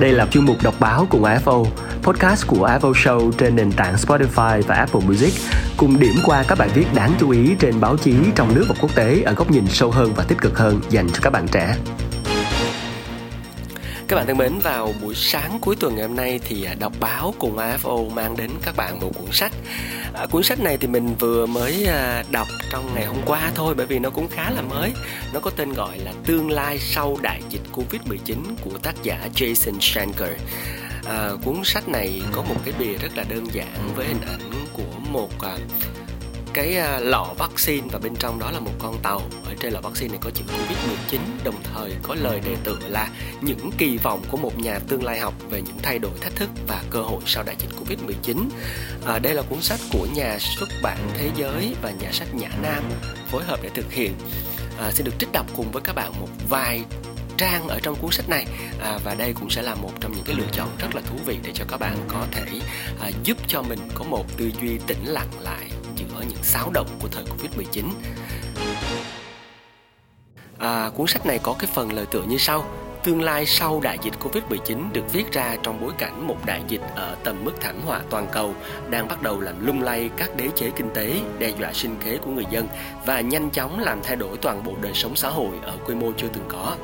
Đây là chuyên mục đọc báo cùng AFO, podcast của AFO Show trên nền tảng Spotify và Apple Music, cùng điểm qua các bài viết đáng chú ý trên báo chí trong nước và quốc tế ở góc nhìn sâu hơn và tích cực hơn dành cho các bạn trẻ. Các bạn thân mến, vào buổi sáng cuối tuần ngày hôm nay thì à, đọc báo cùng AFO mang đến các bạn một cuốn sách. À, cuốn sách này thì mình vừa mới à, đọc trong ngày hôm qua thôi bởi vì nó cũng khá là mới. Nó có tên gọi là Tương lai sau đại dịch Covid-19 của tác giả Jason Shanker. À, cuốn sách này có một cái bìa rất là đơn giản với hình ảnh của một à, cái à, lọ vaccine và bên trong đó là một con tàu. Ở trên lọ vaccine này có chữ Covid-19 đồng thời có lời đề tựa là những kỳ vọng của một nhà tương lai học về những thay đổi thách thức và cơ hội sau đại dịch Covid-19 à, đây là cuốn sách của nhà xuất bản Thế giới và nhà sách Nhã Nam phối hợp để thực hiện. À, xin được trích đọc cùng với các bạn một vài trang ở trong cuốn sách này. À, và đây cũng sẽ là một trong những cái lựa chọn rất là thú vị để cho các bạn có thể à, giúp cho mình có một tư duy tĩnh lặng lại giữa những xáo động của thời Covid-19. À, cuốn sách này có cái phần lời tựa như sau Tương lai sau đại dịch Covid-19 được viết ra trong bối cảnh một đại dịch ở tầm mức thảm họa toàn cầu đang bắt đầu làm lung lay các đế chế kinh tế, đe dọa sinh kế của người dân và nhanh chóng làm thay đổi toàn bộ đời sống xã hội ở quy mô chưa từng có.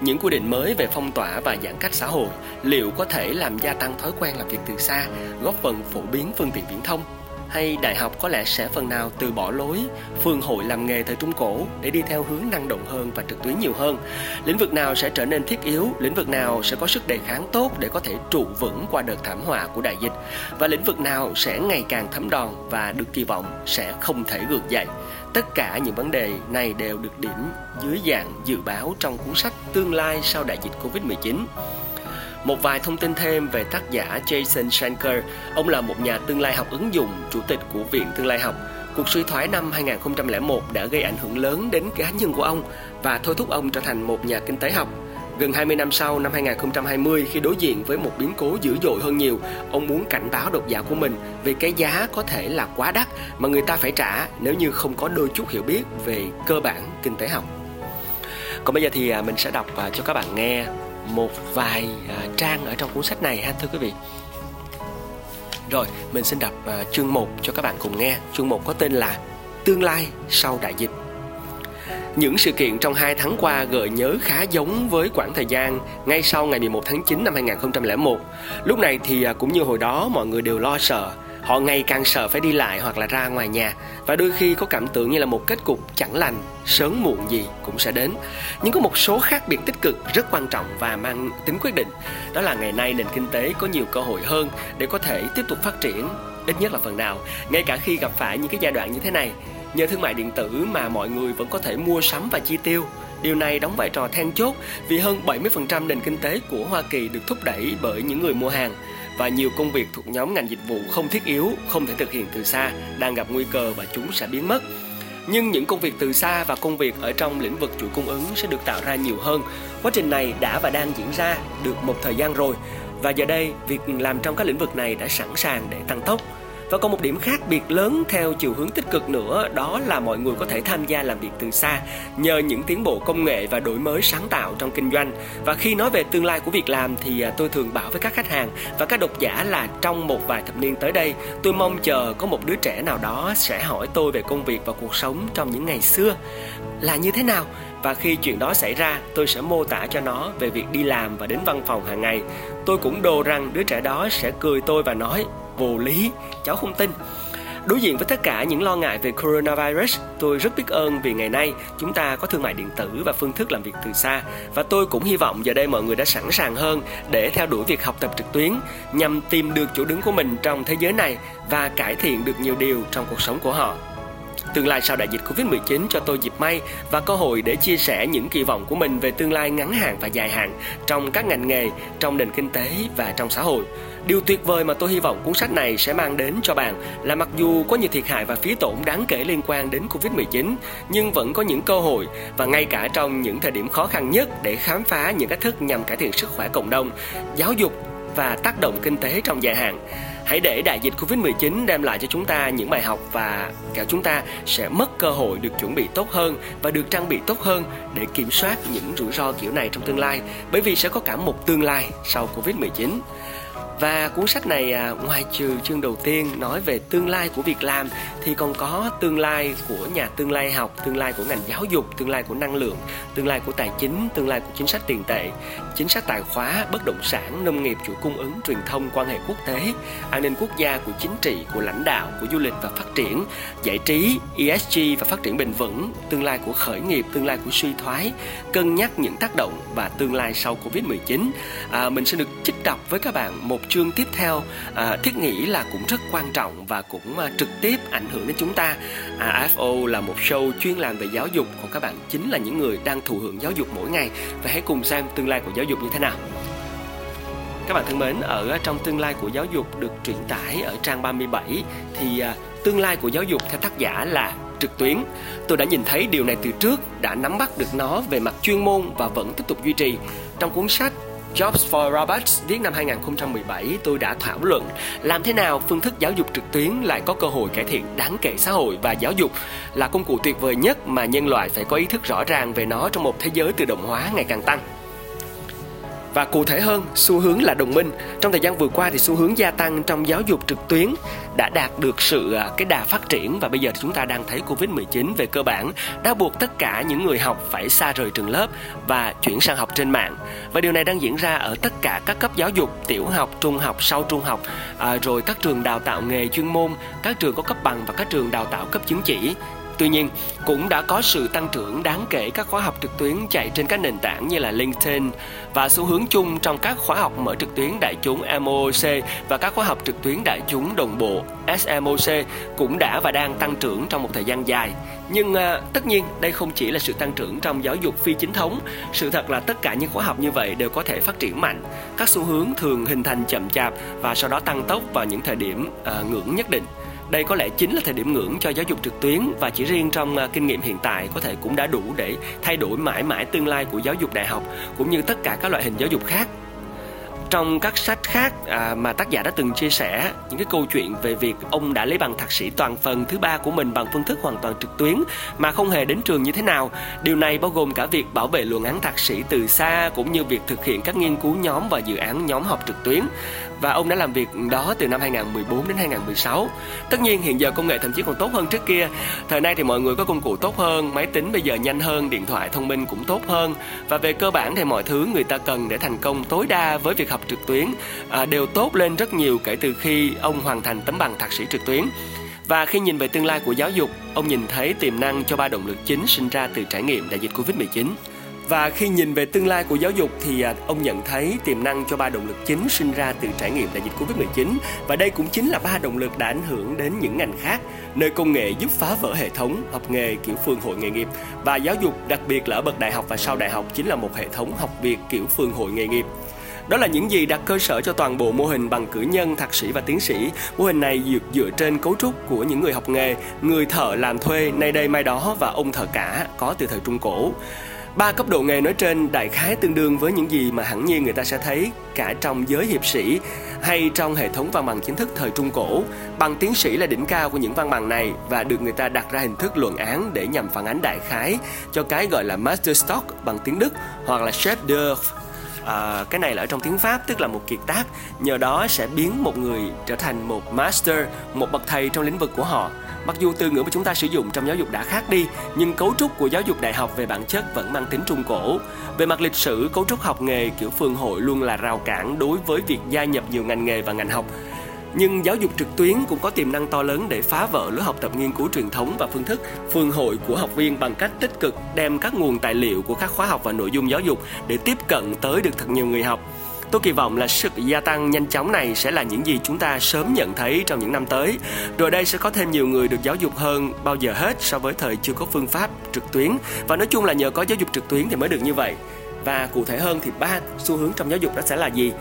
Những quy định mới về phong tỏa và giãn cách xã hội liệu có thể làm gia tăng thói quen làm việc từ xa, góp phần phổ biến phương tiện viễn thông hay đại học có lẽ sẽ phần nào từ bỏ lối phương hội làm nghề thời Trung Cổ để đi theo hướng năng động hơn và trực tuyến nhiều hơn. Lĩnh vực nào sẽ trở nên thiết yếu, lĩnh vực nào sẽ có sức đề kháng tốt để có thể trụ vững qua đợt thảm họa của đại dịch và lĩnh vực nào sẽ ngày càng thấm đòn và được kỳ vọng sẽ không thể gượng dậy. Tất cả những vấn đề này đều được điểm dưới dạng dự báo trong cuốn sách Tương lai sau đại dịch Covid-19. Một vài thông tin thêm về tác giả Jason Shanker, Ông là một nhà tương lai học ứng dụng, chủ tịch của Viện Tương lai học. Cuộc suy thoái năm 2001 đã gây ảnh hưởng lớn đến cá nhân của ông và thôi thúc ông trở thành một nhà kinh tế học. Gần 20 năm sau, năm 2020, khi đối diện với một biến cố dữ dội hơn nhiều, ông muốn cảnh báo độc giả của mình về cái giá có thể là quá đắt mà người ta phải trả nếu như không có đôi chút hiểu biết về cơ bản kinh tế học. Còn bây giờ thì à, mình sẽ đọc à, cho các bạn nghe một vài à, trang ở trong cuốn sách này ha thưa quý vị. Rồi mình xin đọc à, chương 1 cho các bạn cùng nghe. Chương 1 có tên là tương lai sau đại dịch. Những sự kiện trong hai tháng qua gợi nhớ khá giống với quãng thời gian ngay sau ngày 11 tháng 9 năm 2001. Lúc này thì à, cũng như hồi đó mọi người đều lo sợ. Họ ngày càng sợ phải đi lại hoặc là ra ngoài nhà và đôi khi có cảm tưởng như là một kết cục chẳng lành, sớm muộn gì cũng sẽ đến. Nhưng có một số khác biệt tích cực rất quan trọng và mang tính quyết định. Đó là ngày nay nền kinh tế có nhiều cơ hội hơn để có thể tiếp tục phát triển, ít nhất là phần nào, ngay cả khi gặp phải những cái giai đoạn như thế này. Nhờ thương mại điện tử mà mọi người vẫn có thể mua sắm và chi tiêu, Điều này đóng vai trò then chốt vì hơn 70% nền kinh tế của Hoa Kỳ được thúc đẩy bởi những người mua hàng và nhiều công việc thuộc nhóm ngành dịch vụ không thiết yếu, không thể thực hiện từ xa đang gặp nguy cơ và chúng sẽ biến mất. Nhưng những công việc từ xa và công việc ở trong lĩnh vực chuỗi cung ứng sẽ được tạo ra nhiều hơn. Quá trình này đã và đang diễn ra được một thời gian rồi và giờ đây việc làm trong các lĩnh vực này đã sẵn sàng để tăng tốc và còn một điểm khác biệt lớn theo chiều hướng tích cực nữa đó là mọi người có thể tham gia làm việc từ xa nhờ những tiến bộ công nghệ và đổi mới sáng tạo trong kinh doanh. Và khi nói về tương lai của việc làm thì à, tôi thường bảo với các khách hàng và các độc giả là trong một vài thập niên tới đây, tôi mong chờ có một đứa trẻ nào đó sẽ hỏi tôi về công việc và cuộc sống trong những ngày xưa. Là như thế nào? Và khi chuyện đó xảy ra tôi sẽ mô tả cho nó về việc đi làm và đến văn phòng hàng ngày. Tôi cũng đồ rằng đứa trẻ đó sẽ cười tôi và nói vô lý. Cháu không tin. Đối diện với tất cả những lo ngại về coronavirus, tôi rất biết ơn vì ngày nay chúng ta có thương mại điện tử và phương thức làm việc từ xa. Và tôi cũng hy vọng giờ đây mọi người đã sẵn sàng hơn để theo đuổi việc học tập trực tuyến nhằm tìm được chỗ đứng của mình trong thế giới này và cải thiện được nhiều điều trong cuộc sống của họ. Tương lai sau đại dịch Covid-19 cho tôi dịp may và cơ hội để chia sẻ những kỳ vọng của mình về tương lai ngắn hạn và dài hạn trong các ngành nghề, trong nền kinh tế và trong xã hội. Điều tuyệt vời mà tôi hy vọng cuốn sách này sẽ mang đến cho bạn là mặc dù có nhiều thiệt hại và phí tổn đáng kể liên quan đến Covid-19, nhưng vẫn có những cơ hội và ngay cả trong những thời điểm khó khăn nhất để khám phá những cách thức nhằm cải thiện sức khỏe cộng đồng, giáo dục và tác động kinh tế trong dài hạn Hãy để đại dịch Covid-19 đem lại cho chúng ta những bài học và cả chúng ta sẽ mất cơ hội được chuẩn bị tốt hơn và được trang bị tốt hơn để kiểm soát những rủi ro kiểu này trong tương lai bởi vì sẽ có cả một tương lai sau Covid-19. Và cuốn sách này à, ngoài trừ chương đầu tiên nói về tương lai của việc làm thì còn có tương lai của nhà tương lai học, tương lai của ngành giáo dục, tương lai của năng lượng, tương lai của tài chính, tương lai của chính sách tiền tệ, chính sách tài khóa, bất động sản, nông nghiệp, chuỗi cung ứng, truyền thông, quan hệ quốc tế, an ninh quốc gia, của chính trị, của lãnh đạo, của du lịch và phát triển, giải trí, ESG và phát triển bền vững, tương lai của khởi nghiệp, tương lai của suy thoái, cân nhắc những tác động và tương lai sau Covid-19. À, mình sẽ được trích đọc với các bạn một chương tiếp theo à, thiết nghĩ là cũng rất quan trọng và cũng à, trực tiếp ảnh hưởng đến chúng ta à, AFO là một show chuyên làm về giáo dục còn các bạn chính là những người đang thụ hưởng giáo dục mỗi ngày và hãy cùng xem tương lai của giáo dục như thế nào các bạn thân mến, ở trong tương lai của giáo dục được truyền tải ở trang 37 thì à, tương lai của giáo dục theo tác giả là trực tuyến. Tôi đã nhìn thấy điều này từ trước, đã nắm bắt được nó về mặt chuyên môn và vẫn tiếp tục duy trì. Trong cuốn sách Jobs for Robots viết năm 2017 tôi đã thảo luận làm thế nào phương thức giáo dục trực tuyến lại có cơ hội cải thiện đáng kể xã hội và giáo dục là công cụ tuyệt vời nhất mà nhân loại phải có ý thức rõ ràng về nó trong một thế giới tự động hóa ngày càng tăng và cụ thể hơn xu hướng là đồng minh. Trong thời gian vừa qua thì xu hướng gia tăng trong giáo dục trực tuyến đã đạt được sự à, cái đà phát triển. Và bây giờ thì chúng ta đang thấy covid 19 về cơ bản đã buộc tất cả những người học phải xa rời trường lớp và chuyển sang học trên mạng. Và điều này đang diễn ra ở tất cả các cấp giáo dục tiểu học trung học sau trung học à, rồi các trường đào tạo nghề chuyên môn các trường có cấp bằng và các trường đào tạo cấp chứng chỉ. Tuy nhiên, cũng đã có sự tăng trưởng đáng kể các khóa học trực tuyến chạy trên các nền tảng như là LinkedIn và xu hướng chung trong các khóa học mở trực tuyến đại chúng MOOC và các khóa học trực tuyến đại chúng đồng bộ SMOC cũng đã và đang tăng trưởng trong một thời gian dài. Nhưng à, tất nhiên đây không chỉ là sự tăng trưởng trong giáo dục phi chính thống, sự thật là tất cả những khóa học như vậy đều có thể phát triển mạnh. Các xu hướng thường hình thành chậm chạp và sau đó tăng tốc vào những thời điểm à, ngưỡng nhất định. Đây có lẽ chính là thời điểm ngưỡng cho giáo dục trực tuyến và chỉ riêng trong à, kinh nghiệm hiện tại có thể cũng đã đủ để thay đổi mãi mãi tương lai của giáo dục đại học cũng như tất cả các loại hình giáo dục khác. Trong các sách khác à, mà tác giả đã từng chia sẻ những cái câu chuyện về việc ông đã lấy bằng thạc sĩ toàn phần thứ ba của mình bằng phương thức hoàn toàn trực tuyến mà không hề đến trường như thế nào. Điều này bao gồm cả việc bảo vệ luận án thạc sĩ từ xa cũng như việc thực hiện các nghiên cứu nhóm và dự án nhóm học trực tuyến và ông đã làm việc đó từ năm 2014 đến 2016. Tất nhiên hiện giờ công nghệ thậm chí còn tốt hơn trước kia. Thời nay thì mọi người có công cụ tốt hơn, máy tính bây giờ nhanh hơn, điện thoại thông minh cũng tốt hơn và về cơ bản thì mọi thứ người ta cần để thành công tối đa với việc học trực tuyến à, đều tốt lên rất nhiều kể từ khi ông hoàn thành tấm bằng thạc sĩ trực tuyến. Và khi nhìn về tương lai của giáo dục, ông nhìn thấy tiềm năng cho ba động lực chính sinh ra từ trải nghiệm đại dịch Covid-19. Và khi nhìn về tương lai của giáo dục thì à, ông nhận thấy tiềm năng cho ba động lực chính sinh ra từ trải nghiệm đại dịch Covid-19 và đây cũng chính là ba động lực đã ảnh hưởng đến những ngành khác, nơi công nghệ giúp phá vỡ hệ thống học nghề kiểu phương hội nghề nghiệp và giáo dục đặc biệt là ở bậc đại học và sau đại học chính là một hệ thống học việc kiểu phương hội nghề nghiệp. Đó là những gì đặt cơ sở cho toàn bộ mô hình bằng cử nhân, thạc sĩ và tiến sĩ. Mô hình này dựa, dựa trên cấu trúc của những người học nghề, người thợ làm thuê nay đây mai đó và ông thợ cả có từ thời Trung Cổ. Ba cấp độ nghề nói trên đại khái tương đương với những gì mà hẳn nhiên người ta sẽ thấy cả trong giới hiệp sĩ hay trong hệ thống văn bằng chính thức thời Trung Cổ. Bằng tiến sĩ là đỉnh cao của những văn bằng này và được người ta đặt ra hình thức luận án để nhằm phản ánh đại khái cho cái gọi là Master Stock bằng tiếng Đức hoặc là Chef d'oeuvre. À, cái này là ở trong tiếng pháp tức là một kiệt tác. Nhờ đó sẽ biến một người trở thành một master một bậc thầy trong lĩnh vực của họ mặc dù từ ngữ mà chúng ta sử dụng trong giáo dục đã khác đi, nhưng cấu trúc của giáo dục đại học về bản chất vẫn mang tính trung cổ về mặt lịch sử, cấu trúc học nghề, kiểu phường hội luôn là rào cản đối với việc gia nhập nhiều ngành nghề và ngành học nhưng giáo dục trực tuyến cũng có tiềm năng to lớn để phá vỡ lối học tập nghiên cứu truyền thống và phương thức phương hội của học viên bằng cách tích cực đem các nguồn tài liệu của các khóa học và nội dung giáo dục để tiếp cận tới được thật nhiều người học. Tôi kỳ vọng là sự gia tăng nhanh chóng này sẽ là những gì chúng ta sớm nhận thấy trong những năm tới. Rồi đây sẽ có thêm nhiều người được giáo dục hơn bao giờ hết so với thời chưa có phương pháp trực tuyến. Và nói chung là nhờ có giáo dục trực tuyến thì mới được như vậy. Và cụ thể hơn thì ba xu hướng trong giáo dục đó sẽ là gì?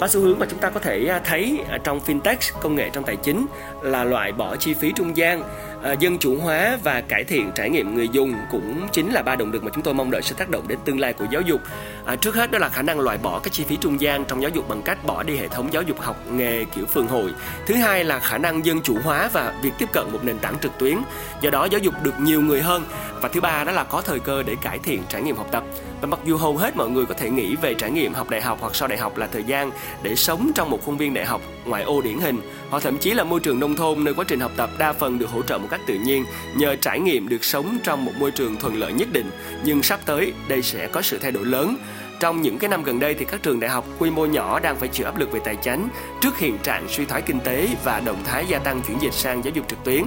ba xu hướng mà chúng ta có thể à, thấy trong fintech, công nghệ, trong tài chính là loại bỏ chi phí trung gian à, dân chủ hóa và cải thiện trải nghiệm người dùng cũng chính là ba động lực mà chúng tôi mong đợi sẽ tác động đến tương lai của giáo dục. À, trước hết đó là khả năng loại bỏ các chi phí trung gian trong giáo dục bằng cách bỏ đi hệ thống giáo dục học nghề kiểu phường hội. Thứ hai là khả năng dân chủ hóa và việc tiếp cận một nền tảng trực tuyến. Do đó giáo dục được nhiều người hơn. Và thứ ba đó là có thời cơ để cải thiện trải nghiệm học tập và mặc dù hầu hết mọi người có thể nghĩ về trải nghiệm học đại học hoặc sau đại học là thời gian để sống trong một khuôn viên đại học ngoại ô điển hình, hoặc thậm chí là môi trường nông thôn nơi quá trình học tập đa phần được hỗ trợ một cách tự nhiên nhờ trải nghiệm được sống trong một môi trường thuận lợi nhất định. Nhưng sắp tới, đây sẽ có sự thay đổi lớn. Trong những cái năm gần đây thì các trường đại học quy mô nhỏ đang phải chịu áp lực về tài chính trước hiện trạng suy thoái kinh tế và động thái gia tăng chuyển dịch sang giáo dục trực tuyến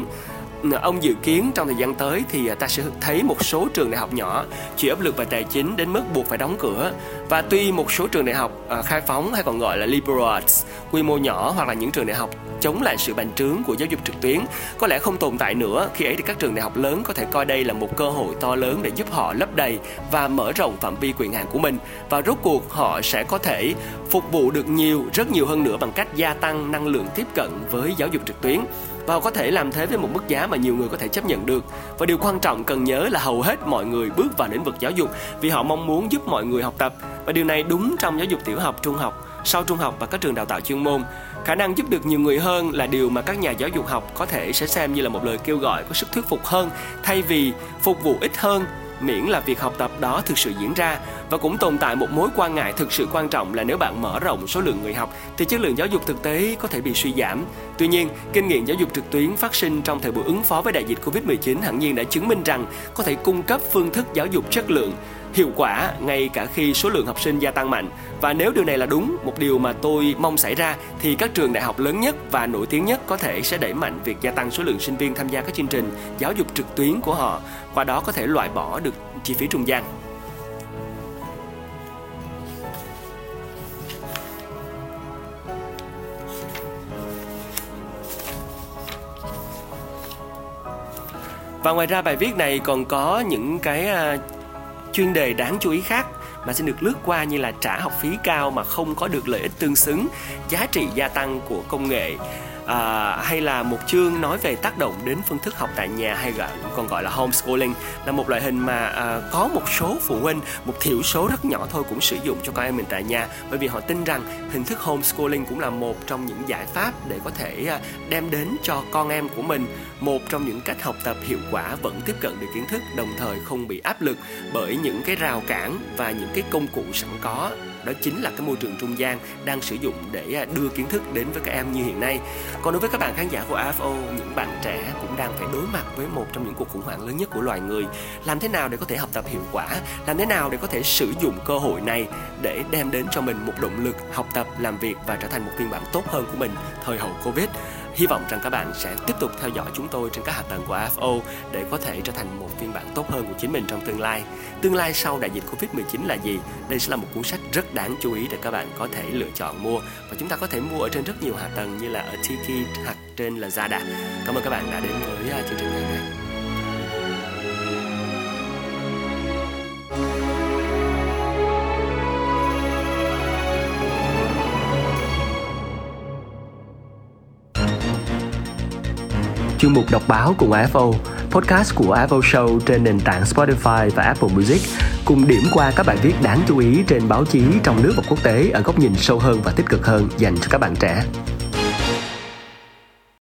ông dự kiến trong thời gian tới thì à, ta sẽ thấy một số trường đại học nhỏ chịu áp lực về tài chính đến mức buộc phải đóng cửa. Và tuy một số trường đại học à, khai phóng hay còn gọi là liberal arts, quy mô nhỏ hoặc là những trường đại học chống lại sự bành trướng của giáo dục trực tuyến, có lẽ không tồn tại nữa. Khi ấy thì các trường đại học lớn có thể coi đây là một cơ hội to lớn để giúp họ lấp đầy và mở rộng phạm vi quyền hạn của mình. Và rốt cuộc họ sẽ có thể phục vụ được nhiều, rất nhiều hơn nữa bằng cách gia tăng năng lượng tiếp cận với giáo dục trực tuyến và họ có thể làm thế với một mức giá mà nhiều người có thể chấp nhận được. Và điều quan trọng cần nhớ là hầu hết mọi người bước vào lĩnh vực giáo dục vì họ mong muốn giúp mọi người học tập. Và điều này đúng trong giáo dục tiểu học, trung học, sau trung học và các trường đào tạo chuyên môn. Khả năng giúp được nhiều người hơn là điều mà các nhà giáo dục học có thể sẽ xem như là một lời kêu gọi có sức thuyết phục hơn, thay vì phục vụ ít hơn miễn là việc học tập đó thực sự diễn ra và cũng tồn tại một mối quan ngại thực sự quan trọng là nếu bạn mở rộng số lượng người học thì chất lượng giáo dục thực tế có thể bị suy giảm. Tuy nhiên, kinh nghiệm giáo dục trực tuyến phát sinh trong thời buổi ứng phó với đại dịch Covid-19 hẳn nhiên đã chứng minh rằng có thể cung cấp phương thức giáo dục chất lượng hiệu quả ngay cả khi số lượng học sinh gia tăng mạnh và nếu điều này là đúng một điều mà tôi mong xảy ra thì các trường đại học lớn nhất và nổi tiếng nhất có thể sẽ đẩy mạnh việc gia tăng số lượng sinh viên tham gia các chương trình giáo dục trực tuyến của họ qua đó có thể loại bỏ được chi phí trung gian. Và ngoài ra bài viết này còn có những cái à, chuyên đề đáng chú ý khác mà sẽ được lướt qua như là trả học phí cao mà không có được lợi ích tương xứng, giá trị gia tăng của công nghệ à, hay là một chương nói về tác động đến phương thức học tại nhà hay gọi còn gọi là homeschooling là một loại hình mà à, có một số phụ huynh một thiểu số rất nhỏ thôi cũng sử dụng cho con em mình tại nhà. Bởi vì họ tin rằng hình thức homeschooling cũng là một trong những giải pháp để có thể à, đem đến cho con em của mình một trong những cách học tập hiệu quả vẫn tiếp cận được kiến thức đồng thời không bị áp lực bởi những cái rào cản và những cái công cụ sẵn có đó chính là cái môi trường trung gian đang sử dụng để à, đưa kiến thức đến với các em như hiện nay. Còn đối với các bạn khán giả của AFO những bạn trẻ cũng đang phải đối mặt với một trong những cuộc khủng hoảng lớn nhất của loài người. Làm thế nào để có thể học tập hiệu quả? Làm thế nào để có thể sử dụng cơ hội này để đem đến cho mình một động lực học tập, làm việc và trở thành một phiên bản tốt hơn của mình thời hậu covid? Hy vọng rằng các bạn sẽ tiếp tục theo dõi chúng tôi trên các hạ tầng của AFO để có thể trở thành một phiên bản tốt hơn của chính mình trong tương lai. Tương lai sau đại dịch Covid-19 là gì? Đây sẽ là một cuốn sách rất đáng chú ý để các bạn có thể lựa chọn mua và chúng ta có thể mua ở trên rất nhiều hạ tầng như là ở Tiki hoặc trên Lazada. Cảm ơn các bạn đã đến với à, chương trình ngày hôm nay. Chuyên mục đọc báo cùng AFO, podcast của AFO Show trên nền tảng Spotify và Apple Music, cùng điểm qua các bài viết đáng chú ý trên báo chí trong nước và quốc tế ở góc nhìn sâu hơn và tích cực hơn dành cho các bạn trẻ.